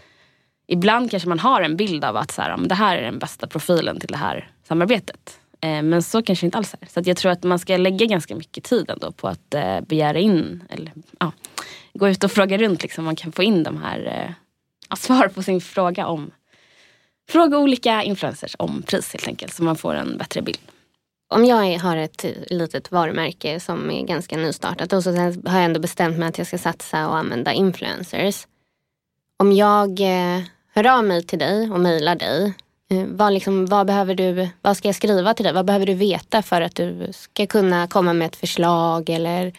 ibland kanske man har en bild av att så här, det här är den bästa profilen till det här samarbetet. Eh, men så kanske det inte alls är. Så att jag tror att man ska lägga ganska mycket tid ändå på att eh, begära in, eller ja, gå ut och fråga runt liksom, man kan få in de här eh, svar på sin fråga om Fråga olika influencers om pris helt enkelt så man får en bättre bild. Om jag har ett litet varumärke som är ganska nystartat och så har jag ändå bestämt mig att jag ska satsa och använda influencers. Om jag eh, hör av mig till dig och mejlar dig, eh, vad, liksom, vad, behöver du, vad ska jag skriva till dig? Vad behöver du veta för att du ska kunna komma med ett förslag eller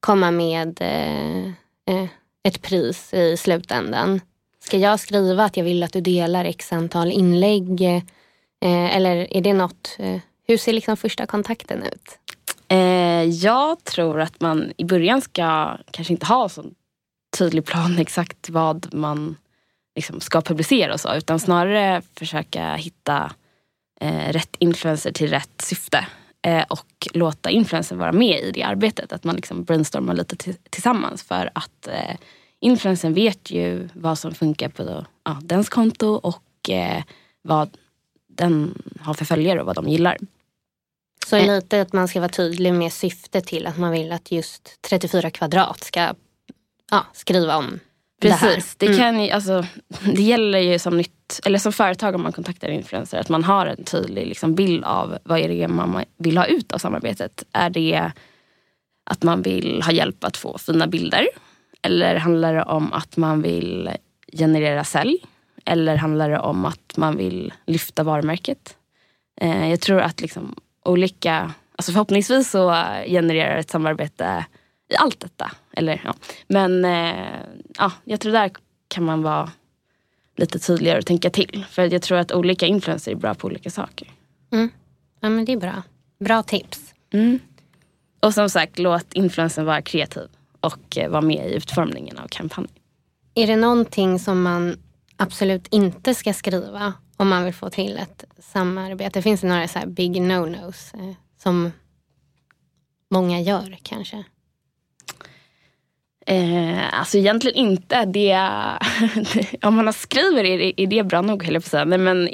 komma med eh, ett pris i slutändan? Ska jag skriva att jag vill att du delar x antal inlägg? Eh, eller är det något, eh, hur ser liksom första kontakten ut? Eh, jag tror att man i början ska kanske inte ha så tydlig plan exakt vad man liksom ska publicera och så. Utan snarare försöka hitta eh, rätt influencer till rätt syfte. Eh, och låta influencern vara med i det arbetet. Att man liksom brainstormar lite tillsammans. För att eh, influencern vet ju vad som funkar på ja, dens konto och eh, vad den har för följare och vad de gillar. Så Eh. lite att man ska vara tydlig med syftet till att man vill att just 34 kvadrat ska ja, skriva om det här. Precis. Det, kan ju, alltså, det gäller ju som, nytt, eller som företag om man kontaktar influencer att man har en tydlig liksom, bild av vad är det man vill ha ut av samarbetet. Är det att man vill ha hjälp att få fina bilder? Eller handlar det om att man vill generera sälj? Eller handlar det om att man vill lyfta varumärket? Eh, jag tror att liksom, olika, alltså förhoppningsvis så genererar ett samarbete i allt detta. Eller, ja. Men eh, ja, jag tror där kan man vara lite tydligare och tänka till. För jag tror att olika influencers är bra på olika saker. Ja, men det är bra. Bra tips. Och som sagt, låt influencern vara kreativ och eh, vara med i utformningen av kampanjen. Är det någonting som man absolut inte ska skriva om man vill få till ett samarbete? Finns det några så här big no-nos eh, som många gör kanske? Eh, alltså egentligen inte. Det, om man skriver är det, är det bra nog höll jag på att säga. Nej, men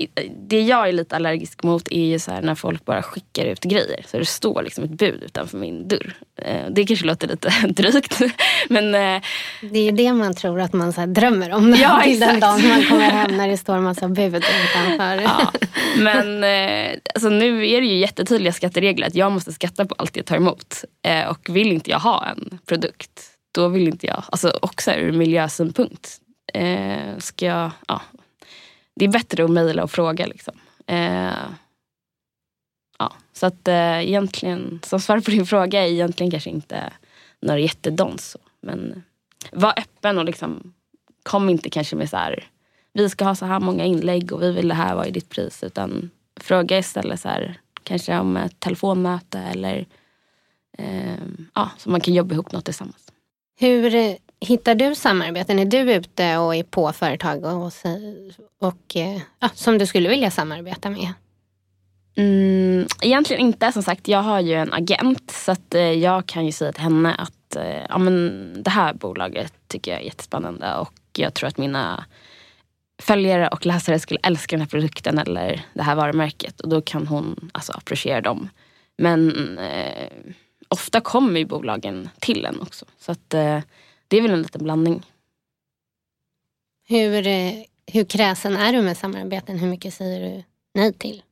det jag är lite allergisk mot är ju så när folk bara skickar ut grejer. Så det står liksom ett bud utanför min dörr. Eh, det kanske låter lite drygt. Men eh, Det är ju det man tror att man så drömmer om Ja, till den exakt. dagen man kommer hem när det står en massa bud utanför. Ja, men eh, alltså nu är det ju jättetydliga skatteregler att jag måste skatta på allt jag tar emot. Eh, och vill inte jag ha en produkt, då vill inte jag, alltså också ur miljösynpunkt, eh, ska jag, ja. Det är bättre att mejla och fråga liksom. Eh, ja, så att eh, egentligen, som svar på din fråga är egentligen kanske inte några jättedons. Men eh, var öppen och liksom, kom inte kanske med så här vi ska ha så här många inlägg och vi vill det här, vad är ditt pris? Utan fråga istället så här, Kanske om ett telefonmöte eller eh, ja, så man kan jobba ihop något tillsammans. Hur eh, hittar du samarbeten? Är du ute och är på företag och, och eh, ja, som du skulle vilja samarbeta med? Mm, egentligen inte. Som sagt, jag har ju en agent så att, eh, jag kan ju säga till henne att ja, men det här bolaget tycker jag är jättespännande och jag tror att mina följare och läsare skulle älska den här produkten eller det här varumärket och då kan hon alltså approchera dem. Men eh, ofta kommer ju bolagen till en också. Så att, eh, det är väl en liten blandning. Hur, eh, hur kräsen är du med samarbeten? Hur mycket säger du nej till?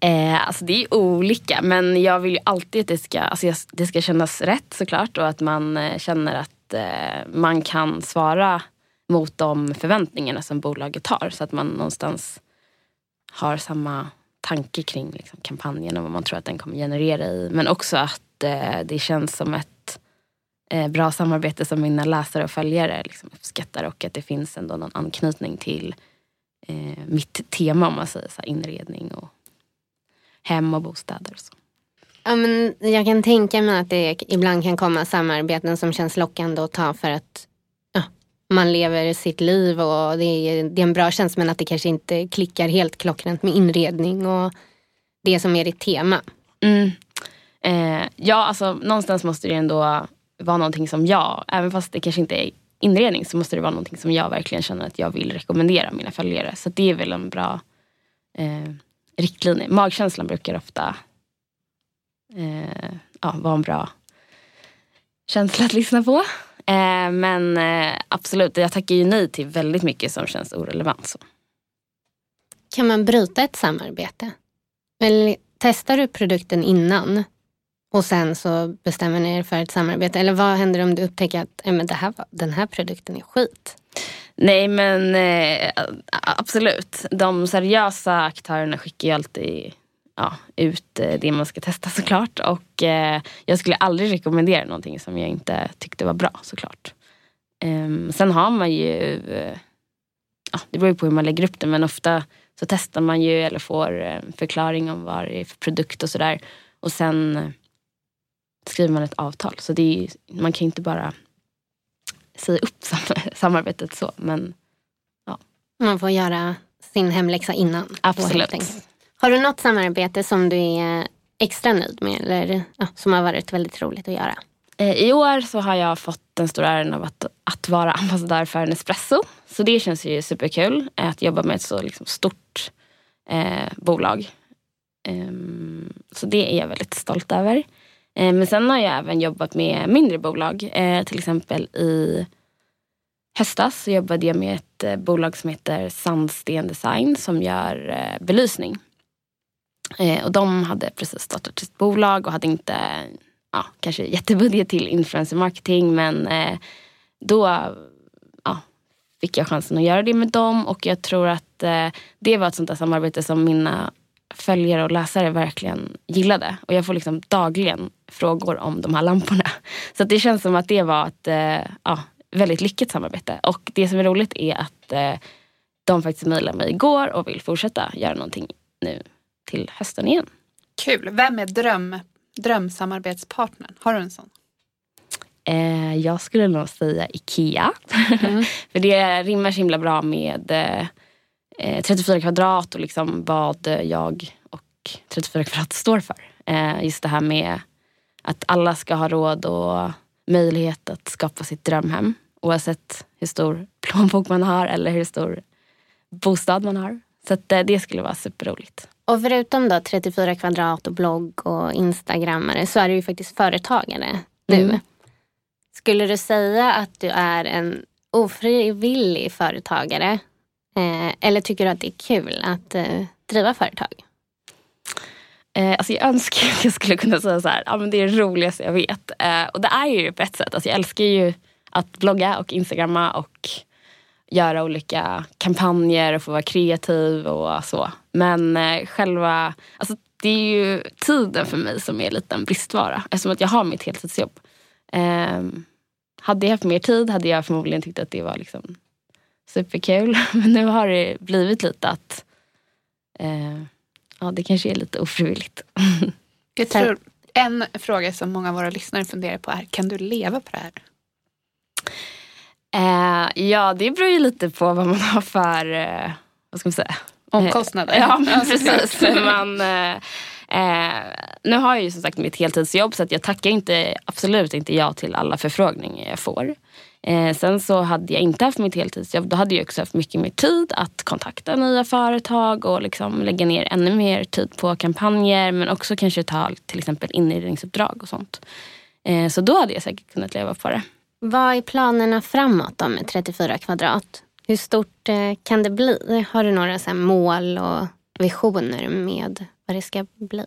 Eh, alltså det är olika men jag vill ju alltid att det ska, alltså det ska kännas rätt såklart och att man eh, känner att eh, man kan svara mot de förväntningarna som bolaget har. Så att man någonstans har samma tanke kring liksom, kampanjen och vad man tror att den kommer generera i. Men också att eh, det känns som ett eh, bra samarbete som mina läsare och följare liksom, uppskattar och att det finns ändå någon anknytning till eh, mitt tema om man säger så här, inredning och hem och bostäder. Och så. Ja, men jag kan tänka mig att det ibland kan komma samarbeten som känns lockande att ta för att man lever sitt liv och det är, det är en bra känsla men att det kanske inte klickar helt klockrent med inredning och det som är ditt tema. Mm. Eh, ja, alltså någonstans måste det ändå vara någonting som jag, även fast det kanske inte är inredning så måste det vara någonting som jag verkligen känner att jag vill rekommendera mina följare. Så det är väl en bra eh, riktlinje. Magkänslan brukar ofta eh, ja, vara en bra känsla att lyssna på. Eh, men eh, absolut, jag tackar ju nej till väldigt mycket som känns orelevant. Så. Kan man bryta ett samarbete? Eller testar du produkten innan och sen så bestämmer ni er för ett samarbete? Eller vad händer om du upptäcker att eh, men det här, den här produkten är skit? Nej men eh, absolut. De seriösa aktörerna skickar ju alltid ja, ut eh, det man ska testa såklart. Och eh, jag skulle aldrig rekommendera någonting som jag inte tyckte var bra såklart. Um, sen har man ju, uh, ja, det beror ju på hur man lägger upp det men ofta så testar man ju eller får förklaring om vad det är för produkt och sådär. Och sen uh, skriver man ett avtal. Så det är, man kan ju inte bara säga upp sam samarbetet så. Men, ja. Man får göra sin hemläxa innan. Absolut. Har du något samarbete som du är extra nöjd med eller ja, som har varit väldigt roligt att göra? Eh, I år så har jag fått den stora äran av att, att vara ambassadör för Nespresso. Så det känns ju superkul eh, att jobba med ett så liksom stort eh, bolag. Um, så det är jag väldigt stolt över. Eh, men sen har jag även jobbat med mindre bolag. Eh, till exempel i höstas så jobbade jag med ett eh, bolag som heter Sandsten Design som gör belysning. Eh, och de hade precis startat sitt bolag och hade inte ja, kanske jättebudget till influencer marketing men eh, då ja, fick jag chansen att göra det med dem och jag tror att eh, det var ett sånt där samarbete som mina följare och läsare verkligen gillade. Och jag får liksom dagligen frågor om de här lamporna. Så det känns som att det var ett eh, ja, väldigt lyckat samarbete. Och det som är roligt är att eh, de faktiskt mejlade mig igår och vill fortsätta göra någonting nu till hösten igen. Kul. Vem är dröm, drömsamarbetspartnern? Har du en sån? Eh, jag skulle nog säga Ikea. Mm. För det rimmar så himla bra med eh, 34 kvadrat och liksom vad jag och 34 kvadrat står för. Eh, just det här med att alla ska ha råd och möjlighet att skapa sitt drömhem. Oavsett hur stor plånbok man har eller hur stor bostad man har. Så att, eh, det skulle vara superroligt. Och förutom då 34 kvadrat och blogg och instagrammare så är du ju faktiskt företagare nu. Mm. Skulle du säga att du är en ofrivillig företagare? Eh, eller tycker du att det är kul att eh, driva företag? Eh, alltså jag önskar att jag skulle kunna säga så här, ja, men det är det roligaste jag vet. Eh, och det är ju på ett sätt. Alltså jag älskar ju att blogga och instagramma och göra olika kampanjer och få vara kreativ och så. Men eh, själva, alltså det är ju tiden för mig som är lite en bristvara eftersom att jag har mitt heltidsjobb. Eh, hade jag haft mer tid hade jag förmodligen tyckt att det var liksom superkul. Men nu har det blivit lite att eh, ja, det kanske är lite ofrivilligt. Jag tror en fråga som många av våra lyssnare funderar på är, kan du leva på det här? Eh, ja, det beror ju lite på vad man har för, eh, vad ska man säga? Omkostnader. Eh, ja, men precis. man, eh, eh, nu har jag ju som sagt mitt heltidsjobb så att jag tackar inte, absolut inte ja till alla förfrågningar jag får. Eh, sen så hade jag inte haft mitt heltidsjobb då hade jag också haft mycket mer tid att kontakta nya företag och liksom lägga ner ännu mer tid på kampanjer men också kanske ta till exempel inredningsuppdrag och sånt. Så då hade jag säkert kunnat leva på det. Vad är planerna framåt då med 34 kvadrat? Hur stort eh, kan det bli? Har du några så här, mål och visioner med vad det ska bli?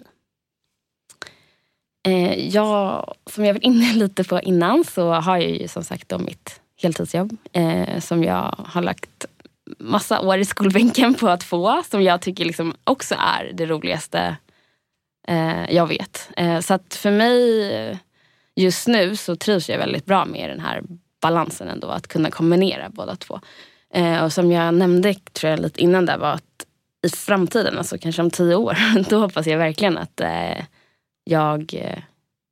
Eh, jag, som jag var inne lite på innan så har jag ju som sagt då mitt heltidsjobb eh, som jag har lagt massa år i skolbänken på att få. Som jag tycker liksom också är det roligaste eh, jag vet. Eh, så att för mig just nu så trivs jag väldigt bra med den här balansen ändå. Att kunna kombinera båda två. Eh, och som jag nämnde tror jag lite innan där var att i framtiden, alltså kanske om tio år, då hoppas jag verkligen att eh, jag eh,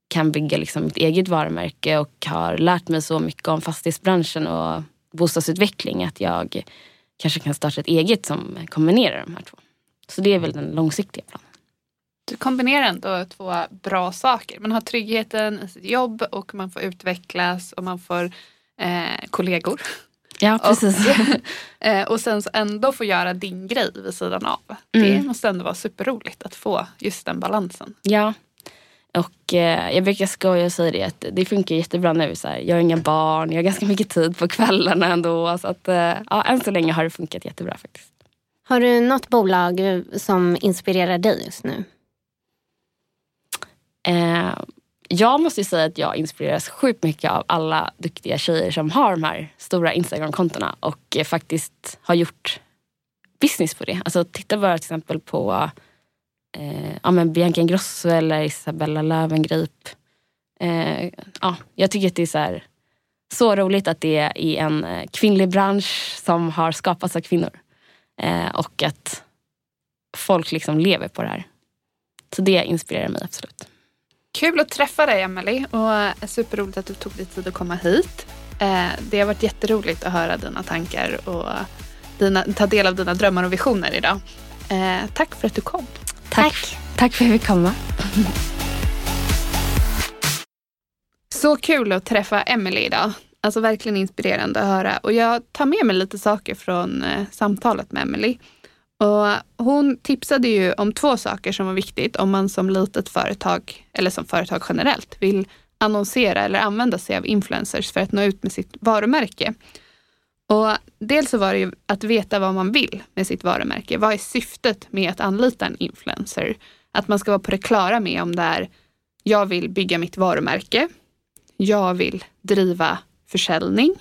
kan bygga liksom mitt eget varumärke och har lärt mig så mycket om fastighetsbranschen och bostadsutveckling att jag kanske kan starta ett eget som kombinerar de här två. Så det är väl den långsiktiga planen. Du kombinerar ändå två bra saker. Man har tryggheten i sitt jobb och man får utvecklas och man får eh, kollegor. Ja, precis. Och, eh, och sen så ändå få göra din grej vid sidan av. Mm. Det måste ändå vara superroligt att få just den balansen. Ja. Och eh, jag brukar skoja och säga det att det funkar jättebra nu. Så här. Jag har inga barn, jag har ganska mycket tid på kvällarna ändå. Så att, eh, ja, än så länge har det funkat jättebra faktiskt. Har du något bolag som inspirerar dig just nu? Eh, jag måste ju säga att jag inspireras sjukt mycket av alla duktiga tjejer som har de här stora Instagram-kontona och eh, faktiskt har gjort business på det. Alltså titta bara till exempel på eh, ja, men Bianca Ingrosso eller Isabella Löwengrip. Eh, ja, jag tycker att det är så, här, så roligt att det är i en eh, kvinnlig bransch som har skapats av kvinnor. Eh, och att folk liksom lever på det här. Så det inspirerar mig absolut. Kul att träffa dig Emelie och superroligt att du tog dig tid att komma hit. Eh, det har varit jätteroligt att höra dina tankar och dina, ta del av dina drömmar och visioner idag. Eh, tack för att du kom. Tack. Tack för att jag fick komma. Så kul att träffa Emelie idag. Alltså verkligen inspirerande att höra. Och jag tar med mig lite saker från eh, samtalet med Emelie. Och hon tipsade ju om två saker som var viktigt om man som litet företag, eller som företag generellt, vill annonsera eller använda sig av influencers för att nå ut med sitt varumärke. Och dels så var det ju att veta vad man vill med sitt varumärke. Vad är syftet med att anlita en influencer? Att man ska vara på det klara med om det är jag vill bygga mitt varumärke. Jag vill driva försäljning.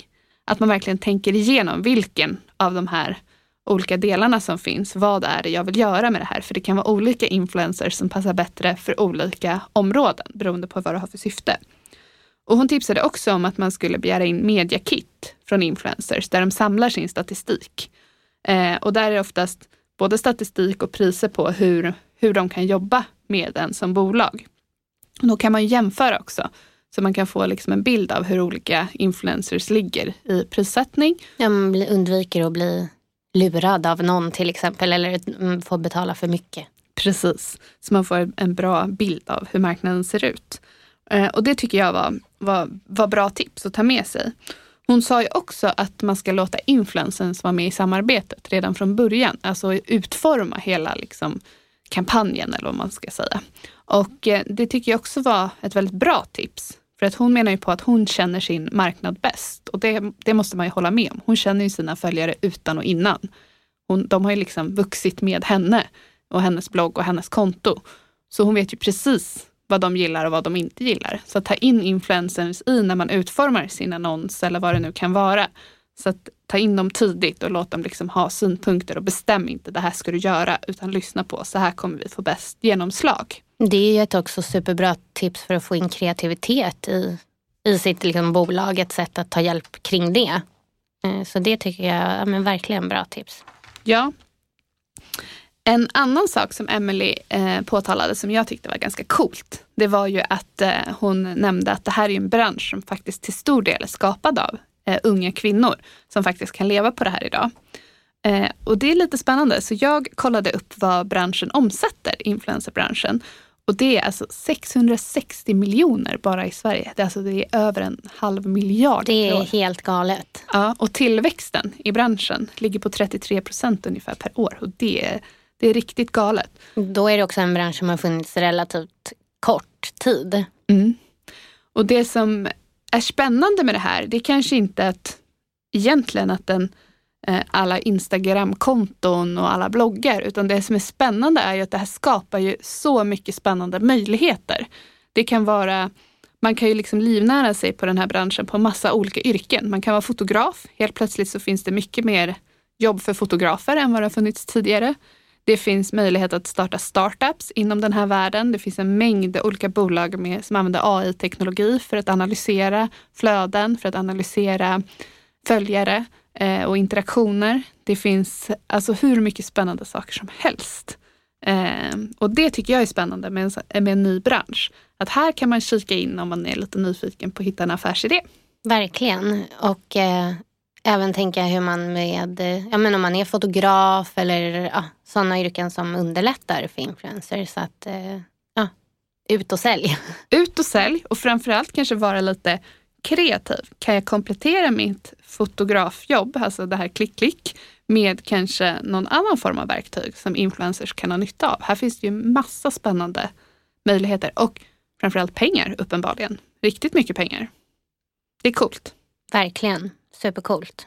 Att man verkligen tänker igenom vilken av de här olika delarna som finns. Vad är det jag vill göra med det här? För det kan vara olika influencers som passar bättre för olika områden beroende på vad du har för syfte. Och hon tipsade också om att man skulle begära in mediakit från influencers där de samlar sin statistik. Eh, och där är det oftast både statistik och priser på hur, hur de kan jobba med en som bolag. Och då kan man jämföra också så man kan få liksom en bild av hur olika influencers ligger i prissättning. Ja, man undviker att bli lurad av någon till exempel eller mm, får betala för mycket. Precis, så man får en bra bild av hur marknaden ser ut. Eh, och det tycker jag var, var, var bra tips att ta med sig. Hon sa ju också att man ska låta influencers vara med i samarbetet redan från början. Alltså utforma hela liksom, kampanjen eller vad man ska säga. Och eh, det tycker jag också var ett väldigt bra tips. För att hon menar ju på att hon känner sin marknad bäst. Och det, det måste man ju hålla med om. Hon känner ju sina följare utan och innan. Hon, de har ju liksom vuxit med henne och hennes blogg och hennes konto. Så hon vet ju precis vad de gillar och vad de inte gillar. Så att ta in influencers i när man utformar sin annons eller vad det nu kan vara. Så att ta in dem tidigt och låt dem liksom ha synpunkter och bestäm inte det här ska du göra utan lyssna på så här kommer vi få bäst genomslag. Det är ju ett också superbra tips för att få in kreativitet i, i sitt liksom, bolag. Ett sätt att ta hjälp kring det. Eh, så det tycker jag är men verkligen bra tips. Ja. En annan sak som Emily eh, påtalade som jag tyckte var ganska coolt, det var ju att eh, hon nämnde att det här är en bransch som faktiskt till stor del är skapad av eh, unga kvinnor som faktiskt kan leva på det här idag. Eh, och det är lite spännande, så jag kollade upp vad branschen omsätter, influencerbranschen. Och det är alltså 660 miljoner bara i Sverige. Det är, alltså, det är över en halv miljard. Det är helt galet. Ja, och tillväxten i branschen ligger på 33 procent ungefär per år. Och det är, det är riktigt galet. Då är det också en bransch som har funnits relativt kort tid. Mm. Och det som är spännande med det här, det är kanske inte att egentligen att den, Eh, alla Instagramkonton och alla bloggar, utan det som är spännande är ju att det här skapar ju så mycket spännande möjligheter. Det kan vara, man kan ju liksom livnära sig på den här branschen på massa olika yrken. Man kan vara fotograf, helt plötsligt så finns det mycket mer jobb för fotografer än vad det har funnits tidigare. Det finns möjlighet att starta startups inom den här världen. Det finns en mängd olika bolag med, som använder AI-teknologi för att analysera flöden, för att analysera följare eh, och interaktioner. Det finns alltså hur mycket spännande saker som helst. Eh, och det tycker jag är spännande med en, så- med en ny bransch. Att här kan man kika in om man är lite nyfiken på att hitta en affärsidé. Verkligen. Och eh, även tänka hur man med, eh, ja men om man är fotograf eller ja, sådana yrken som underlättar för influencers. Så att, eh, ja, ut och sälj. Ut och sälj och framförallt kanske vara lite kreativ. Kan jag komplettera mitt fotografjobb, alltså det här klick-klick, med kanske någon annan form av verktyg som influencers kan ha nytta av. Här finns det ju massa spännande möjligheter och framförallt pengar uppenbarligen. Riktigt mycket pengar. Det är coolt. Verkligen. Supercoolt.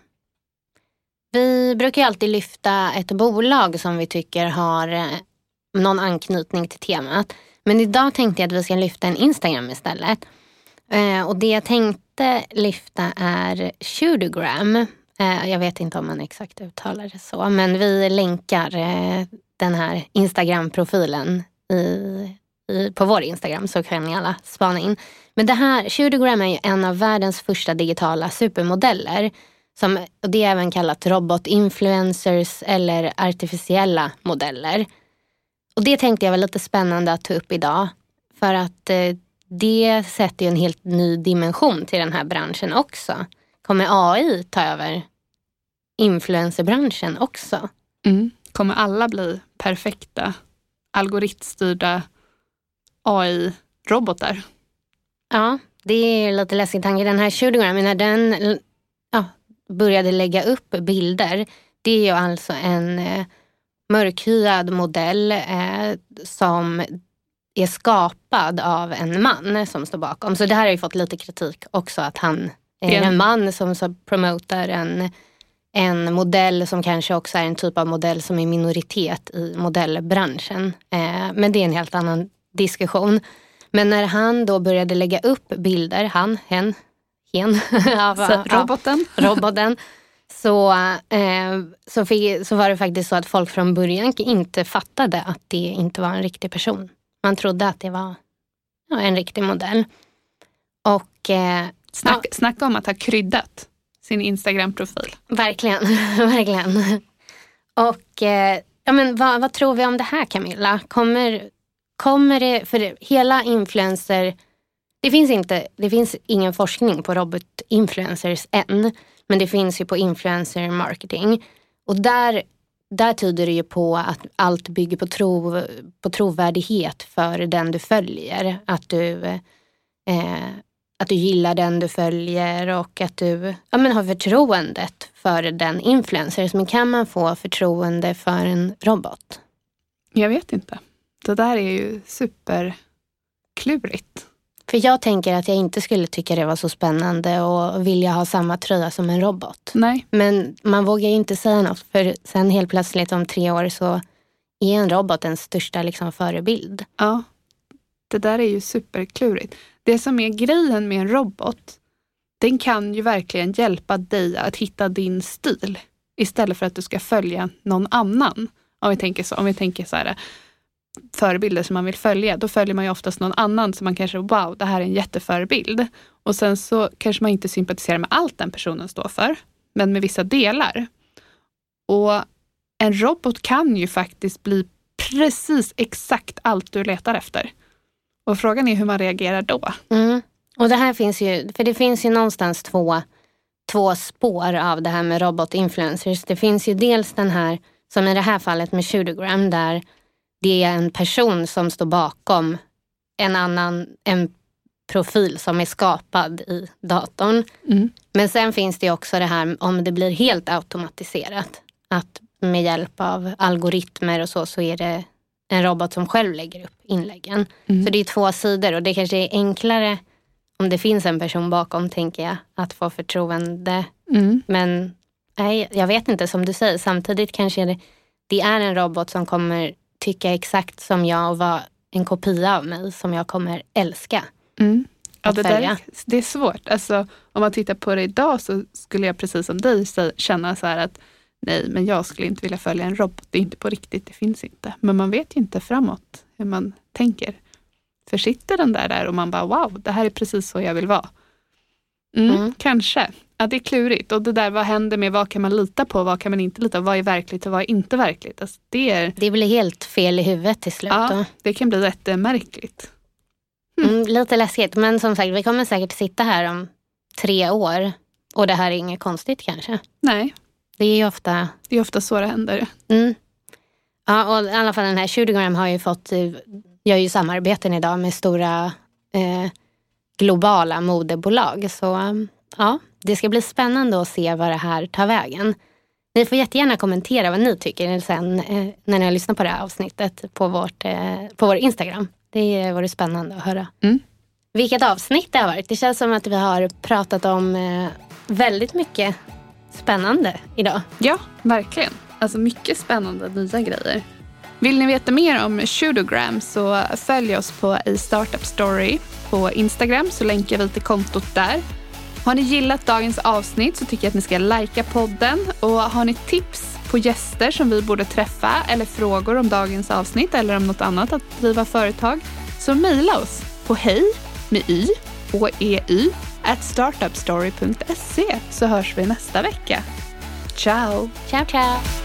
Vi brukar ju alltid lyfta ett bolag som vi tycker har eh, någon anknytning till temat. Men idag tänkte jag att vi ska lyfta en Instagram istället. Eh, och det jag tänkte lyfta är Shudogram. Eh, jag vet inte om man exakt uttalar det så, men vi länkar eh, den här Instagram-profilen i, i, på vår Instagram så kan ni alla spana in. Men det här, Shudogram är ju en av världens första digitala supermodeller. Som, och det är även kallat robotinfluencers eller artificiella modeller. Och det tänkte jag var lite spännande att ta upp idag. För att eh, det sätter ju en helt ny dimension till den här branschen också. Kommer AI ta över influencerbranschen också? Mm. Kommer alla bli perfekta algoritmstyrda AI-robotar? Ja, det är lite läskig tanke. Den här Shoodogram, när den ja, började lägga upp bilder, det är ju alltså en eh, mörkhyad modell eh, som är skapad av en man som står bakom. Så det här har ju fått lite kritik också, att han är är en- man som så promotar en, en modell som kanske också är en typ av modell som är minoritet i modellbranschen. Eh, men det är en helt annan diskussion. Men när han då började lägga upp bilder, han, hen, hen, av, Så, roboten? roboten. Så, eh, så, fick, så var det faktiskt så att folk från början inte fattade att det inte var en riktig person. Man trodde att det var ja, en riktig modell. Och eh, Snack, Snacka om att ha kryddat sin Instagram-profil. verkligen, verkligen. Och eh, ja, men vad, vad tror vi om det här Camilla? Kommer, kommer det, för det, hela influencer, det finns, inte, det finns ingen forskning på robotinfluencers än, men det finns ju på influencer marketing. Och där, där tyder det ju på att allt bygger på, tro, på trovärdighet för den du följer. Att du, eh, att du gillar den du följer och att du ja, men har förtroendet för den influencer. Men kan man få förtroende för en robot? Jag vet inte. Det där är ju superklurigt. För jag tänker att jag inte skulle tycka det var så spännande och vilja ha samma tröja som en robot. Nej, Men man vågar ju inte säga något för sen helt plötsligt om tre år så är en robot den största liksom, förebild. ja. Det där är ju superklurigt. Det som är grejen med en robot, den kan ju verkligen hjälpa dig att hitta din stil istället för att du ska följa någon annan. Om vi tänker så, om vi tänker så här, förebilder som man vill följa, då följer man ju oftast någon annan som man kanske, wow, det här är en jätteförebild. Och sen så kanske man inte sympatiserar med allt den personen står för, men med vissa delar. Och en robot kan ju faktiskt bli precis exakt allt du letar efter. Och frågan är hur man reagerar då. Mm. Och det här finns ju, för det finns ju någonstans två, två spår av det här med robotinfluencers. Det finns ju dels den här, som i det här fallet med Shootogram, där det är en person som står bakom en annan en profil som är skapad i datorn. Mm. Men sen finns det också det här om det blir helt automatiserat. Att med hjälp av algoritmer och så, så är det en robot som själv lägger upp inläggen. Mm. Så det är två sidor och det kanske är enklare om det finns en person bakom, tänker jag, att få förtroende. Mm. Men nej, jag vet inte, som du säger, samtidigt kanske det, det är en robot som kommer tycka exakt som jag och vara en kopia av mig som jag kommer älska. Mm. Ja, det, där, det är svårt. Alltså, om man tittar på det idag så skulle jag precis som dig känna så här att nej, men jag skulle inte vilja följa en robot. Det är inte på riktigt, det finns inte. Men man vet ju inte framåt hur man tänker. För sitter den där där och man bara wow, det här är precis så jag vill vara. Mm, Mm. Kanske. Ja, det är klurigt. Och det där, vad händer med vad kan man lita på, vad kan man inte lita på, vad är verkligt och vad är inte verkligt? Alltså, det, är, Det blir helt fel i huvudet till slut. då. ja, det kan bli jättemärkligt. Mm, lite läskigt, men som sagt, vi kommer säkert sitta här om tre år och det här är inget konstigt kanske. Nej, Det är ju ofta... det är ofta så det händer. Mm. Ja, och i alla fall den här Shootogram har ju fått, gör ju samarbeten idag med stora eh, globala modebolag. Så ja, det ska bli spännande att se vad det här tar vägen. Ni får jättegärna kommentera vad ni tycker sen eh, när ni har lyssnat på det här avsnittet på, vårt, eh, på vår Instagram. Det vore spännande att höra. Mm. Vilket avsnitt det har varit. Det känns som att vi har pratat om eh, väldigt mycket spännande idag. Ja, verkligen. Alltså mycket spännande nya grejer. Vill ni veta mer om Shootogram så följ oss på A Startup Story på Instagram så länkar vi till kontot där. Har ni gillat dagens avsnitt så tycker jag att ni ska likea podden och har ni tips på gäster som vi borde träffa eller frågor om dagens avsnitt eller om något annat att driva företag så mejla oss på hej med y och ey at startupstory.se så hörs vi nästa vecka. Ciao! Ciao, ciao!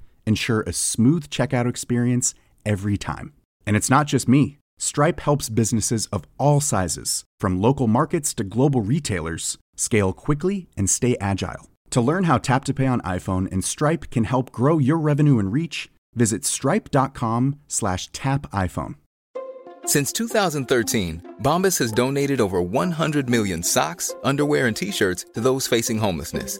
ensure a smooth checkout experience every time. And it's not just me. Stripe helps businesses of all sizes, from local markets to global retailers, scale quickly and stay agile. To learn how Tap to Pay on iPhone and Stripe can help grow your revenue and reach, visit stripe.com slash tap iPhone. Since 2013, Bombas has donated over 100 million socks, underwear, and t shirts to those facing homelessness.